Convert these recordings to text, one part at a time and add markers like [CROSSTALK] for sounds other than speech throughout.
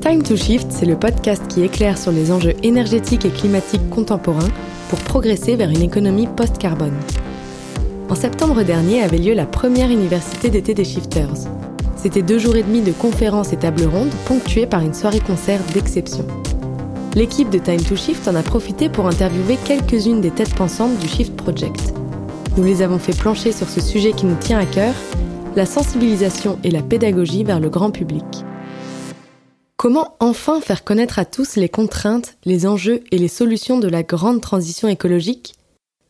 Time to Shift, c'est le podcast qui éclaire sur les enjeux énergétiques et climatiques contemporains pour progresser vers une économie post-carbone. En septembre dernier avait lieu la première université d'été des Shifters. C'était deux jours et demi de conférences et tables rondes ponctuées par une soirée-concert d'exception. L'équipe de Time to Shift en a profité pour interviewer quelques-unes des têtes pensantes du Shift Project. Nous les avons fait plancher sur ce sujet qui nous tient à cœur, la sensibilisation et la pédagogie vers le grand public. Comment enfin faire connaître à tous les contraintes, les enjeux et les solutions de la grande transition écologique?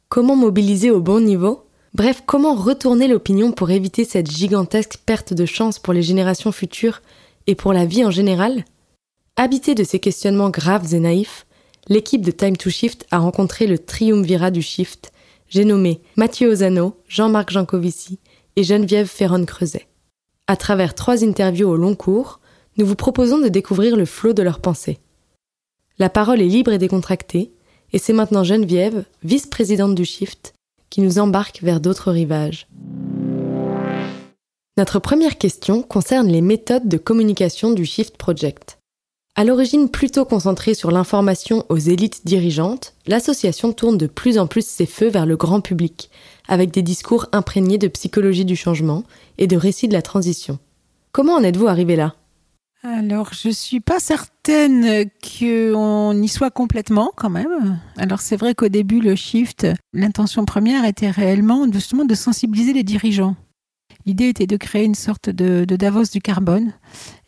Comment mobiliser au bon niveau? Bref, comment retourner l'opinion pour éviter cette gigantesque perte de chance pour les générations futures et pour la vie en général? Habité de ces questionnements graves et naïfs, l'équipe de Time to Shift a rencontré le triumvirat du shift, j'ai nommé Mathieu Ozano, Jean-Marc Jancovici et Geneviève Ferron-Creuset. À travers trois interviews au long cours, nous vous proposons de découvrir le flot de leurs pensées. La parole est libre et décontractée, et c'est maintenant Geneviève, vice-présidente du Shift, qui nous embarque vers d'autres rivages. Notre première question concerne les méthodes de communication du Shift Project. À l'origine plutôt concentrée sur l'information aux élites dirigeantes, l'association tourne de plus en plus ses feux vers le grand public, avec des discours imprégnés de psychologie du changement et de récits de la transition. Comment en êtes-vous arrivé là? Alors, je suis pas certaine qu'on y soit complètement quand même. Alors, c'est vrai qu'au début, le shift, l'intention première était réellement justement de sensibiliser les dirigeants. L'idée était de créer une sorte de, Davos du carbone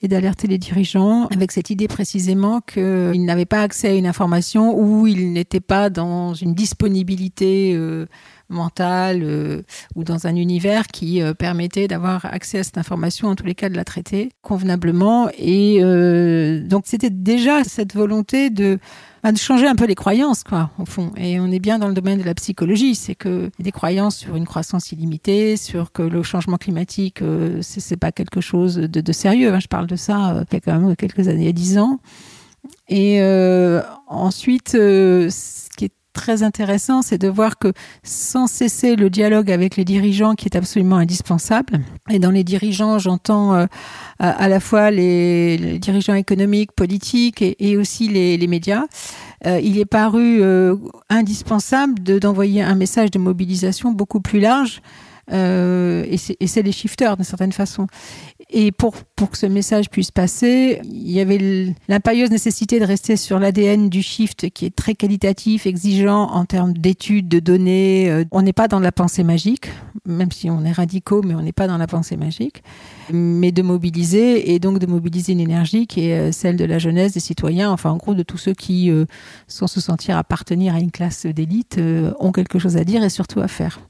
et d'alerter les dirigeants avec cette idée précisément qu'ils n'avaient pas accès à une information ou ils n'étaient pas dans une disponibilité euh, mentale euh, ou dans un univers qui euh, permettait d'avoir accès à cette information, en tous les cas de la traiter convenablement. Et donc c'était déjà cette volonté de de changer un peu les croyances, quoi, au fond. Et on est bien dans le domaine de la psychologie, c'est que des croyances sur une croissance illimitée, sur que le changement climatique, euh, c'est pas quelque chose de, de sérieux. Hein. Je parle de ça euh, il y a quand même quelques années, il y a dix ans. Et euh, ensuite, euh, ce qui est très intéressant, c'est de voir que sans cesser le dialogue avec les dirigeants qui est absolument indispensable, et dans les dirigeants, j'entends euh, à la fois les, dirigeants économiques, politiques et, aussi les, les médias, euh, il est paru euh, indispensable d'envoyer un message de mobilisation beaucoup plus large euh, et c'est les shifters d'une certaine façon. Et pour, que ce message puisse passer, il y avait l'impérieuse nécessité de rester sur l'ADN du shift qui est très qualitatif, exigeant en termes d'études, de données. Euh, on n'est pas dans la pensée magique, même si on est radicaux, mais on n'est pas dans la pensée magique. Mais de mobiliser, et donc de mobiliser une énergie qui est euh, celle de la jeunesse, des citoyens, enfin en gros de tous ceux qui, sans se sentir appartenir à une classe d'élite, ont quelque chose à dire et surtout à faire.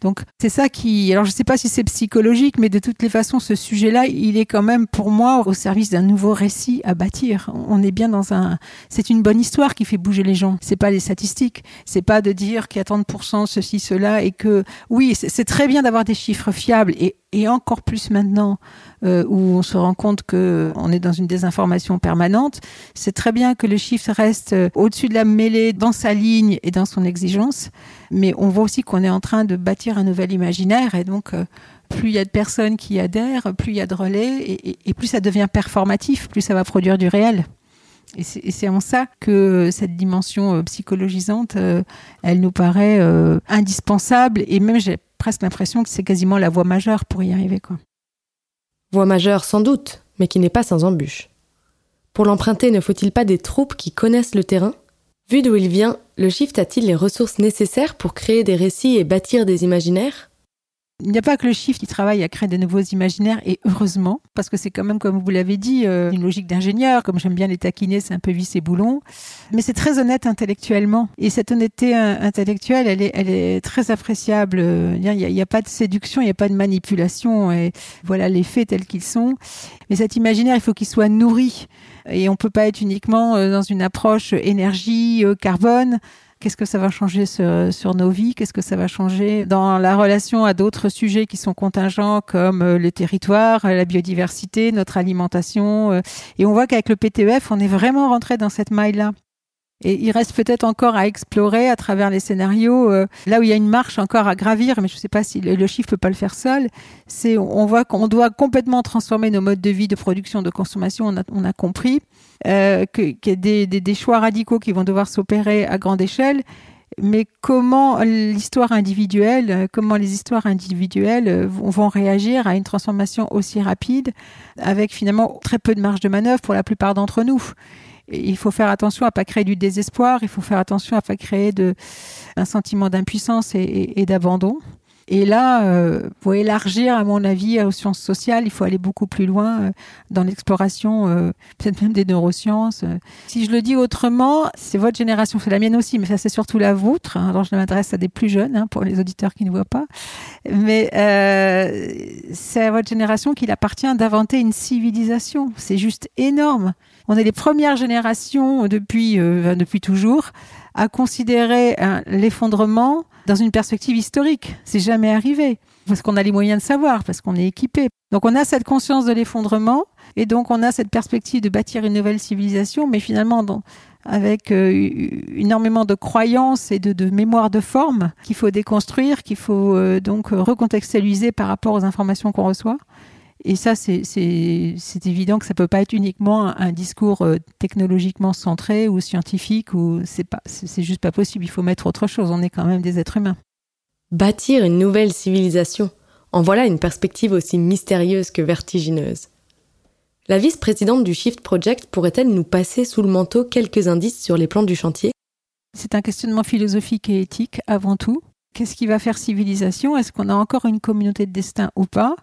Donc c'est ça qui, alors je ne sais pas si c'est psychologique, mais de toutes les façons, ce sujet-là, il est quand même pour moi au service d'un nouveau récit à bâtir. On est bien dans un, c'est une bonne histoire qui fait bouger les gens. C'est pas les statistiques, c'est pas de dire qu'il y a 30% ceci, cela et que oui, c'est très bien d'avoir des chiffres fiables et, encore plus maintenant euh, où on se rend compte que on est dans une désinformation permanente. C'est très bien que le chiffre reste euh, au-dessus de la mêlée dans sa ligne et dans son exigence, mais on voit aussi qu'on est en train de bâtir un nouvel imaginaire et donc euh, plus il y a de personnes qui adhèrent, plus il y a de relais et, plus ça devient performatif, plus ça va produire du réel. Et c'est en ça que cette dimension euh, psychologisante, euh, elle nous paraît indispensable et même j'ai presque l'impression que c'est quasiment la voie majeure pour y arriver. Quoi. Voie majeure sans doute, mais qui n'est pas sans embûches. Pour l'emprunter, ne faut-il pas des troupes qui connaissent le terrain? Vu d'où il vient, le shift a-t-il les ressources nécessaires pour créer des récits et bâtir des imaginaires? Il n'y a pas que le shift qui travaille à créer de nouveaux imaginaires, et heureusement, parce que c'est quand même, comme vous l'avez dit, euh, une logique d'ingénieur. Comme j'aime bien les taquiner, c'est un peu vis et boulon. Mais c'est très honnête intellectuellement. Et cette honnêteté euh, intellectuelle, elle est, elle est très appréciable. Il n'y a, a, pas de séduction, il n'y a pas de manipulation. Et voilà les faits tels qu'ils sont. Mais cet imaginaire, il faut qu'il soit nourri. Et on peut pas être uniquement euh, dans une approche énergie, carbone qu'est-ce que ça va changer sur, nos vies, qu'est-ce que ça va changer dans la relation à d'autres sujets qui sont contingents comme euh, le territoire, la biodiversité, notre alimentation. Euh. Et on voit qu'avec le PTEF, on est vraiment rentré dans cette maille-là. Et il reste peut-être encore à explorer à travers les scénarios, euh, là où il y a une marche encore à gravir, mais je ne sais pas si le, chiffre peut pas le faire seul. C'est, on voit qu'on doit complètement transformer nos modes de vie, de production, de consommation. On a, on a compris euh, qu'il y a des, des, des choix radicaux qui vont devoir s'opérer à grande échelle mais comment l'histoire individuelle, comment les histoires individuelles vont réagir à une transformation aussi rapide, avec finalement très peu de marge de manœuvre pour la plupart d'entre nous? Il faut faire attention à pas créer du désespoir, il faut faire attention à pas créer de, un sentiment d'impuissance et d'abandon. Et là, euh, pour élargir, à mon avis, aux sciences sociales, il faut aller beaucoup plus loin euh, dans l'exploration, euh, peut-être même des neurosciences. Si je le dis autrement, c'est votre génération, c'est la mienne aussi, mais ça c'est surtout la vôtre. Hein. Alors je m'adresse à des plus jeunes, hein, pour les auditeurs qui ne voient pas. Mais c'est à votre génération qu'il appartient d'inventer une civilisation. C'est juste énorme. On est les premières générations depuis, depuis toujours à considérer l'effondrement dans une perspective historique. C'est jamais arrivé parce qu'on a les moyens de savoir, parce qu'on est équipé. Donc on a cette conscience de l'effondrement et donc on a cette perspective de bâtir une nouvelle civilisation, mais finalement avec euh, énormément de croyances et de, de, mémoire de forme qu'il faut déconstruire, qu'il faut euh, donc recontextualiser par rapport aux informations qu'on reçoit. Et ça, c'est évident que ça peut pas être uniquement un, discours euh, technologiquement centré ou scientifique, ou c'est pas, c'est juste pas possible. Il faut mettre autre chose. On est quand même des êtres humains. Bâtir une nouvelle civilisation. En voilà une perspective aussi mystérieuse que vertigineuse. La vice-présidente du Shift Project pourrait-elle nous passer sous le manteau quelques indices sur les plans du chantier? C'est un questionnement philosophique et éthique avant tout. Qu'est-ce qui va faire civilisation? Est-ce qu'on a encore une communauté de destin ou pas?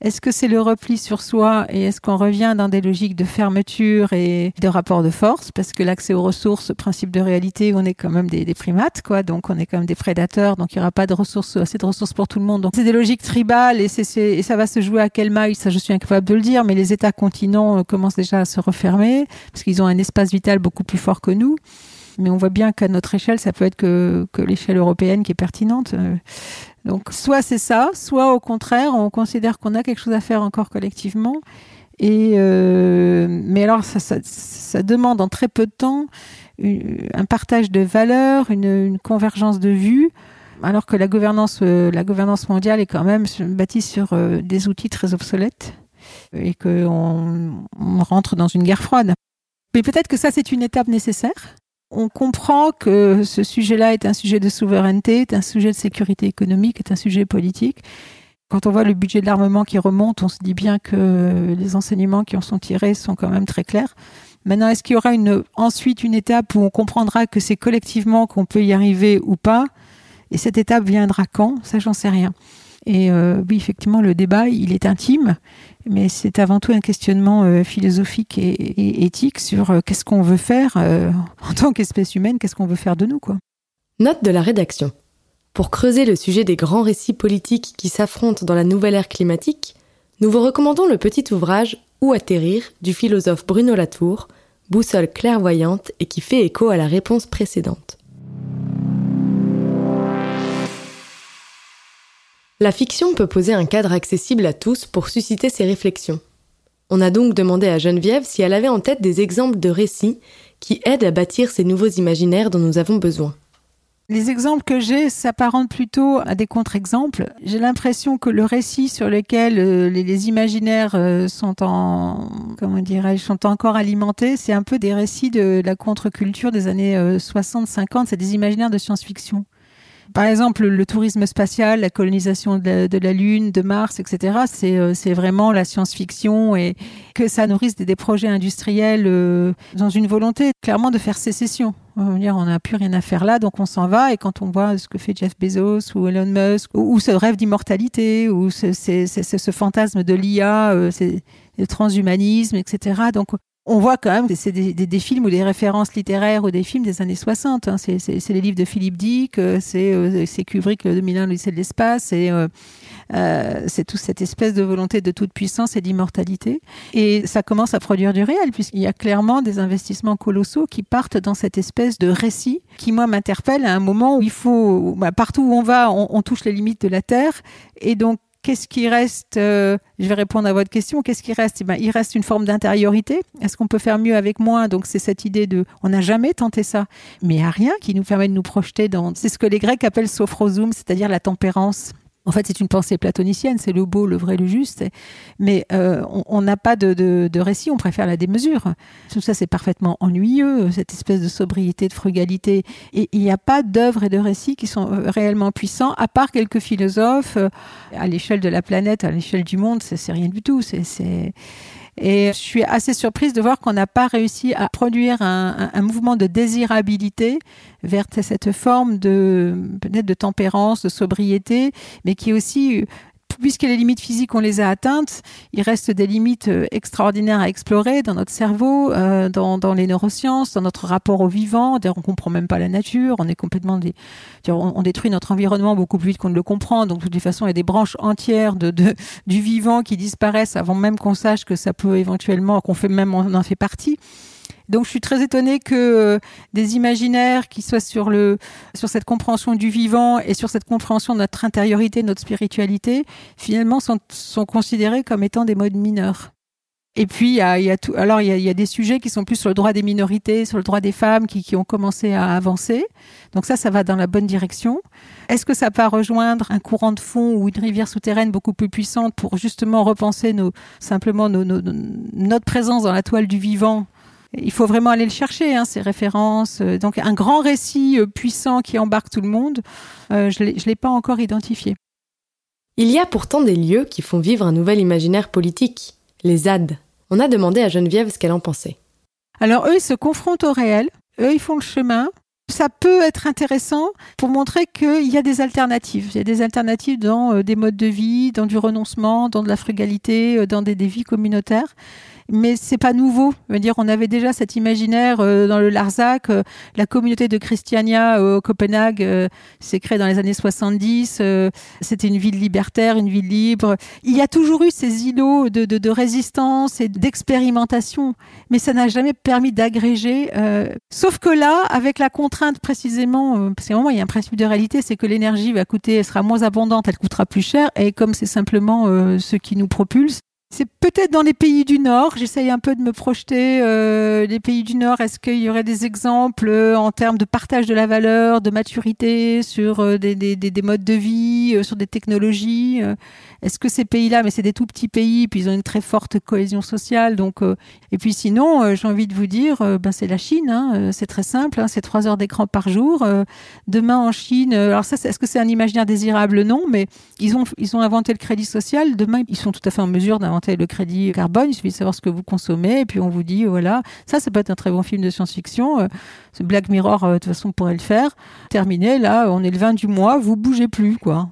Est-ce que c'est le repli sur soi et est-ce qu'on revient dans des logiques de fermeture et de rapport de force? Parce que l'accès aux ressources, principe de réalité, on est quand même des, primates, quoi. Donc on est quand même des prédateurs. Donc il n'y aura pas de ressources, assez de ressources pour tout le monde. C'est des logiques tribales et ça va se jouer à quelle maille Ça, je suis incapable de le dire. Mais les États continents euh, commencent déjà à se refermer parce qu'ils ont un espace vital beaucoup plus fort que nous mais on voit bien qu'à notre échelle, ça peut être que, l'échelle européenne qui est pertinente. Euh, donc, soit c'est ça, soit au contraire, on considère qu'on a quelque chose à faire encore collectivement. Et euh, mais alors, ça, demande en très peu de temps un partage de valeurs, une, convergence de vues, alors que la gouvernance, euh, la gouvernance mondiale est quand même bâtie sur des outils très obsolètes et qu'on on rentre dans une guerre froide. Mais peut-être que ça, c'est une étape nécessaire on comprend que ce sujet-là est un sujet de souveraineté, est un sujet de sécurité économique, est un sujet politique. Quand on voit le budget de l'armement qui remonte, on se dit bien que les enseignements qui en sont tirés sont quand même très clairs. Maintenant, est-ce qu'il y aura ensuite une étape où on comprendra que c'est collectivement qu'on peut y arriver ou pas? Et cette étape viendra quand? Ça, j'en sais rien. Et euh, oui, effectivement, le débat, il est intime, mais c'est avant tout un questionnement euh, philosophique et, éthique sur euh, qu'est-ce qu'on veut faire [LAUGHS] en tant qu'espèce humaine, qu'est-ce qu'on veut faire de nous, quoi. Note de la rédaction. Pour creuser le sujet des grands récits politiques qui s'affrontent dans la nouvelle ère climatique, nous vous recommandons le petit ouvrage Où atterrir du philosophe Bruno Latour, boussole clairvoyante et qui fait écho à la réponse précédente. La fiction peut poser un cadre accessible à tous pour susciter ses réflexions. On a donc demandé à Geneviève si elle avait en tête des exemples de récits qui aident à bâtir ces nouveaux imaginaires dont nous avons besoin. Les exemples que j'ai s'apparentent plutôt à des contre-exemples. J'ai l'impression que le récit sur lequel euh, les, imaginaires euh, sont en, comment dirais-je, sont encore alimentés, c'est un peu des récits de la contre-culture des années 60-50. Euh, c'est des imaginaires de science-fiction. Par exemple, le tourisme spatial, la colonisation de la, Lune, de Mars, etc., euh, c'est vraiment la science-fiction et que ça nourrisse des, projets industriels euh, dans une volonté clairement de faire sécession. On n'a plus rien à faire là, donc on s'en va. Et quand on voit ce que fait Jeff Bezos ou Elon Musk, ou, ce rêve d'immortalité, ou ce, ce, fantasme de l'IA, euh, le transhumanisme, etc. Donc on voit quand même c'est des, films ou des références littéraires ou des films des années 60. Hein. C'est les livres de Philippe Dick, euh, euh, c'est Kubrick, le 2001, lycée de l'espace, et euh, c'est toute cette espèce de volonté de toute puissance et d'immortalité. Et ça commence à produire du réel, puisqu'il y a clairement des investissements colossaux qui partent dans cette espèce de récit qui, moi, m'interpelle à un moment où il faut, bah, partout où on va, on touche les limites de la Terre, et donc Qu'est-ce qui reste euh, Je vais répondre à votre question. Qu'est-ce qui reste? Eh ben, Il reste une forme d'intériorité. Est-ce qu'on peut faire mieux avec moins? Donc c'est cette idée de... On n'a jamais tenté ça. Mais il n'y a rien qui nous permet de nous projeter dans... C'est ce que les Grecs appellent sophrosum, c'est-à-dire la tempérance. En fait, c'est une pensée platonicienne, c'est le beau, le vrai, le juste. Mais euh, on n'a pas de, de, récit, on préfère la démesure. Tout ça, c'est parfaitement ennuyeux, cette espèce de sobriété, de frugalité. Et il n'y a pas d'œuvres et de récits qui sont euh, réellement puissants, à part quelques philosophes. Euh, à l'échelle de la planète, à l'échelle du monde, c'est rien du tout. C'est et je suis assez surprise de voir qu'on n'a pas réussi à produire un, mouvement de désirabilité vers cette forme de peut-être de tempérance, de sobriété, mais qui est aussi puisque les limites physiques, on les a atteintes, il reste des limites euh, extraordinaires à explorer dans notre cerveau, euh, dans, dans, les neurosciences, dans notre rapport au vivant. D'ailleurs, on comprend même pas la nature. On est complètement des, on, détruit notre environnement beaucoup plus vite qu'on ne le comprend. Donc, de toute façon, il y a des branches entières de, de du vivant qui disparaissent avant même qu'on sache que ça peut éventuellement, qu'on fait même, on en fait partie. Donc je suis très étonnée que euh, des imaginaires qui soient sur le sur cette compréhension du vivant et sur cette compréhension de notre intériorité, de notre spiritualité, finalement sont, sont considérés comme étant des modes mineurs. Et puis, il y a, il y a tout, alors il y a, il y a, des sujets qui sont plus sur le droit des minorités, sur le droit des femmes, qui, qui ont commencé à avancer. Donc ça, ça va dans la bonne direction. Est-ce que ça va rejoindre un courant de fond ou une rivière souterraine beaucoup plus puissante pour justement repenser nos, simplement nos, nos, notre présence dans la toile du vivant il faut vraiment aller le chercher, hein, ces références. Euh, donc un grand récit euh, puissant qui embarque tout le monde, euh, je ne l'ai pas encore identifié. Il y a pourtant des lieux qui font vivre un nouvel imaginaire politique, les ZAD. On a demandé à Geneviève ce qu'elle en pensait. Alors eux, ils se confrontent au réel, eux, ils font le chemin. Ça peut être intéressant pour montrer qu'il y a des alternatives. Il y a des alternatives dans des modes de vie, dans du renoncement, dans de la frugalité, dans des, des vies communautaires mais c'est pas nouveau. Je veux dire, on avait déjà cet imaginaire euh, dans le Larzac. Euh, la communauté de Christiania au Copenhague euh, s'est créée dans les années 70. C'était une ville libertaire, une ville libre. Il y a toujours eu ces îlots de, de, de résistance et d'expérimentation, mais ça n'a jamais permis d'agréger. sauf que là, avec la contrainte précisément, parce qu'à un moment, il y a un principe de réalité, c'est que l'énergie va coûter, elle sera moins abondante, elle coûtera plus cher, et comme c'est simplement ce qui nous propulse, c'est peut-être dans les pays du Nord. J'essaye un peu de me projeter. Euh, les pays du Nord, est-ce qu'il y aurait des exemples euh, en termes de partage de la valeur, de maturité sur euh, des, des, des, modes de vie, euh, sur des technologies Est-ce que ces pays-là, mais c'est des tout petits pays, puis ils ont une très forte cohésion sociale. Donc, et puis sinon, j'ai envie de vous dire, ben c'est la Chine. Hein, c'est très simple. Hein, c'est trois heures d'écran par jour. demain en Chine, alors ça, est-ce que c'est un imaginaire désirable? Non, mais ils ont ils ont inventé le crédit social. Demain, ils sont tout à fait en mesure d'inventer le crédit carbone, il suffit de savoir ce que vous consommez, et puis on vous dit, voilà, ça, ça peut être un très bon film de science-fiction. Euh, Black Mirror, euh, de toute façon, pourrait le faire. Terminé, là, on est le 20 du mois, vous bougez plus, quoi.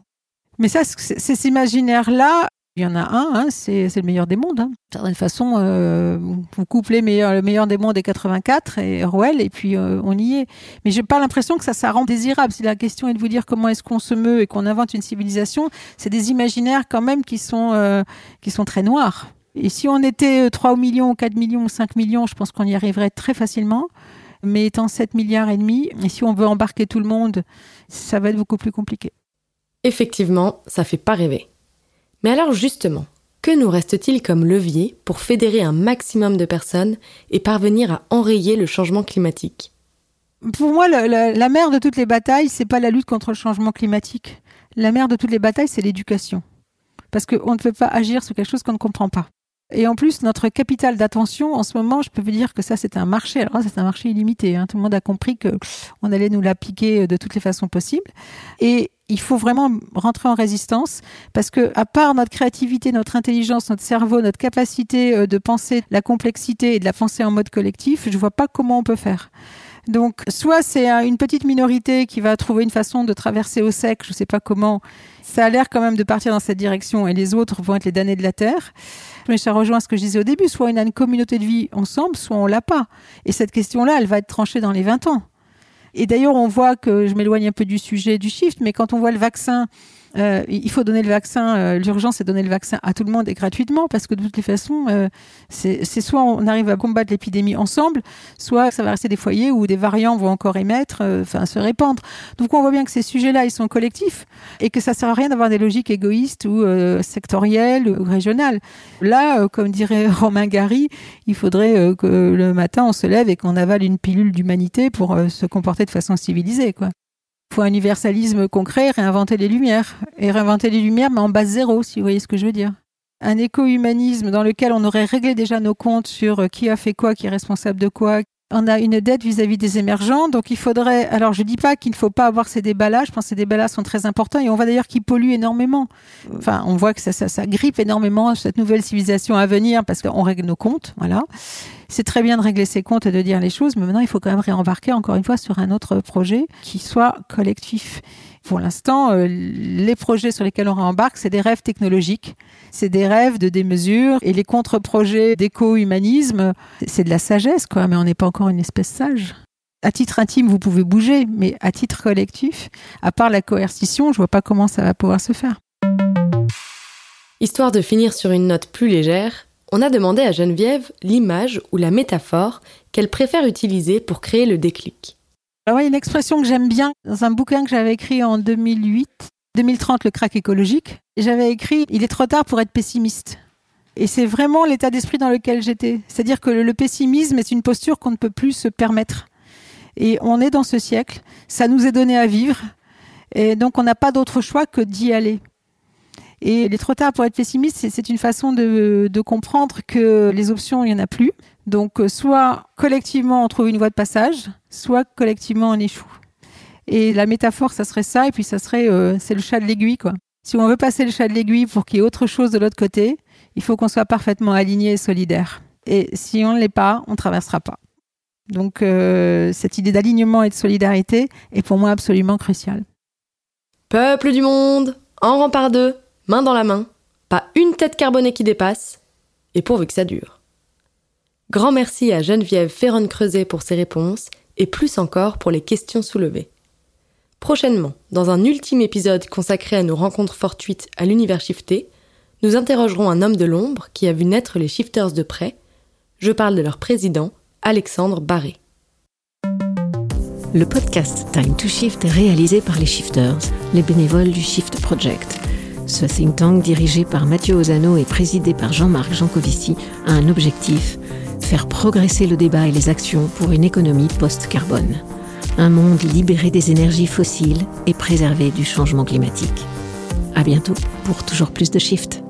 Mais ça, c'est ces imaginaires-là, il y en a un, hein, c'est le meilleur des mondes. Hein. Certaine façon, euh, vous couplez le meilleur des mondes et 84 et Orwell, et puis euh, on y est. Mais j'ai pas l'impression que ça, ça rend désirable. Si la question est de vous dire comment est-ce qu'on se meut et qu'on invente une civilisation, c'est des imaginaires quand même qui sont, euh, qui sont très noirs. Et si on était 3 millions, 4 millions, 5 millions, je pense qu'on y arriverait très facilement. Mais étant 7 milliards et demi, et si on veut embarquer tout le monde, ça va être beaucoup plus compliqué. Effectivement, ça fait pas rêver. Mais alors justement, que nous reste-t-il comme levier pour fédérer un maximum de personnes et parvenir à enrayer le changement climatique? Pour moi, la, mère de toutes les batailles, c'est pas la lutte contre le changement climatique. La mère de toutes les batailles, c'est l'éducation. Parce qu'on ne peut pas agir sur quelque chose qu'on ne comprend pas. Et en plus, notre capital d'attention, en ce moment, je peux vous dire que ça, c'est un marché. Alors, c'est un marché illimité. Hein. Tout le monde a compris que on allait nous l'appliquer de toutes les façons possibles. Et il faut vraiment rentrer en résistance parce que à part notre créativité, notre intelligence, notre cerveau, notre capacité euh, de penser la complexité et de la penser en mode collectif, je vois pas comment on peut faire. Donc, soit c'est une petite minorité qui va trouver une façon de traverser au sec, je sais pas comment. Ça a l'air quand même de partir dans cette direction et les autres vont être les damnés de la terre. Mais ça rejoint ce que je disais au début. Soit on a une communauté de vie ensemble, soit on l'a pas. Et cette question-là, elle va être tranchée dans les 20 ans. Et d'ailleurs, on voit que je m'éloigne un peu du sujet du shift, mais quand on voit le vaccin Euh, il faut donner le vaccin. Euh, L'urgence, c'est donner le vaccin à tout le monde et gratuitement, parce que de toutes les façons, euh, c'est soit on arrive à combattre l'épidémie ensemble, soit ça va rester des foyers où des variants vont encore émettre, euh, enfin se répandre. Donc on voit bien que ces sujets-là, ils sont collectifs et que ça sert à rien d'avoir des logiques égoïstes ou euh, sectorielles ou régionales. Là, euh, comme dirait [LAUGHS] Romain Gary, il faudrait que le matin on se lève et qu'on avale une pilule d'humanité pour se comporter de façon civilisée, quoi. Faut un universalisme concret, réinventer les lumières. Et réinventer les lumières, mais en base zéro, si vous voyez ce que je veux dire. Un éco-humanisme dans lequel on aurait réglé déjà nos comptes sur euh, qui a fait quoi, qui est responsable de quoi. On a une dette vis-à-vis des émergents, donc il faudrait. Alors, je dis pas qu'il ne faut pas avoir ces débats-là. Je pense que ces débats-là sont très importants et on voit d'ailleurs qu'ils polluent énormément. Enfin, on voit que ça, ça, grippe énormément cette nouvelle civilisation à venir parce qu'on règle nos comptes. Voilà. C'est très bien de régler ses comptes et de dire les choses, mais maintenant il faut quand même réembarquer encore une fois sur un autre projet qui soit collectif. Pour l'instant, euh, les projets sur lesquels on réembarque, c'est des rêves technologiques, c'est des rêves de démesure et les contre-projets d'éco-humanisme, c'est de la sagesse quoi, mais on n'est pas encore une espèce sage. À titre intime, vous pouvez bouger, mais à titre collectif, à part la coercition, je vois pas comment ça va pouvoir se faire. Histoire de finir sur une note plus légère, on a demandé à Geneviève l'image ou la métaphore qu'elle préfère utiliser pour créer le déclic. Alors, y a une expression que j'aime bien dans un bouquin que j'avais écrit en 2008, 2030, le crack écologique. J'avais écrit Il est trop tard pour être pessimiste. Et c'est vraiment l'état d'esprit dans lequel j'étais. C'est-à-dire que le pessimisme est une posture qu'on ne peut plus se permettre. Et on est dans ce siècle, ça nous est donné à vivre, et donc on n'a pas d'autre choix que d'y aller. Et il est trop tard pour être pessimiste, c'est- c'est une façon de, de comprendre que les options, il n'y en a plus. Donc euh, soit collectivement on trouve une voie de passage, soit collectivement on échoue. Et la métaphore, ça serait ça, et puis ça serait, euh, c'est le chat de l'aiguille, quoi. Si on veut passer le chat de l'aiguille pour qu'il y ait autre chose de l'autre côté, il faut qu'on soit parfaitement aligné et solidaire. Et si on ne l'est pas, on ne traversera pas. Donc euh, cette idée d'alignement et de solidarité est pour moi absolument cruciale. Peuple du monde, en rang par deux, main dans la main, pas une tête carbonée qui dépasse, et pourvu que ça dure. Grand merci à Geneviève Ferron-Creuset pour ses réponses, et plus encore pour les questions soulevées. Prochainement, dans un ultime épisode consacré à nos rencontres fortuites à l'univers shifté, nous interrogerons un homme de l'ombre qui a vu naître les shifters de près. Je parle de leur président, Alexandre Barré. Le podcast Time to Shift est réalisé par les Shifters, les bénévoles du Shift Project. Ce think tank dirigé par Mathieu Ozano et présidé par Jean-Marc Jancovici a un objectif faire progresser le débat et les actions pour une économie post-carbone. Un monde libéré des énergies fossiles et préservé du changement climatique. À bientôt pour toujours plus de Shift.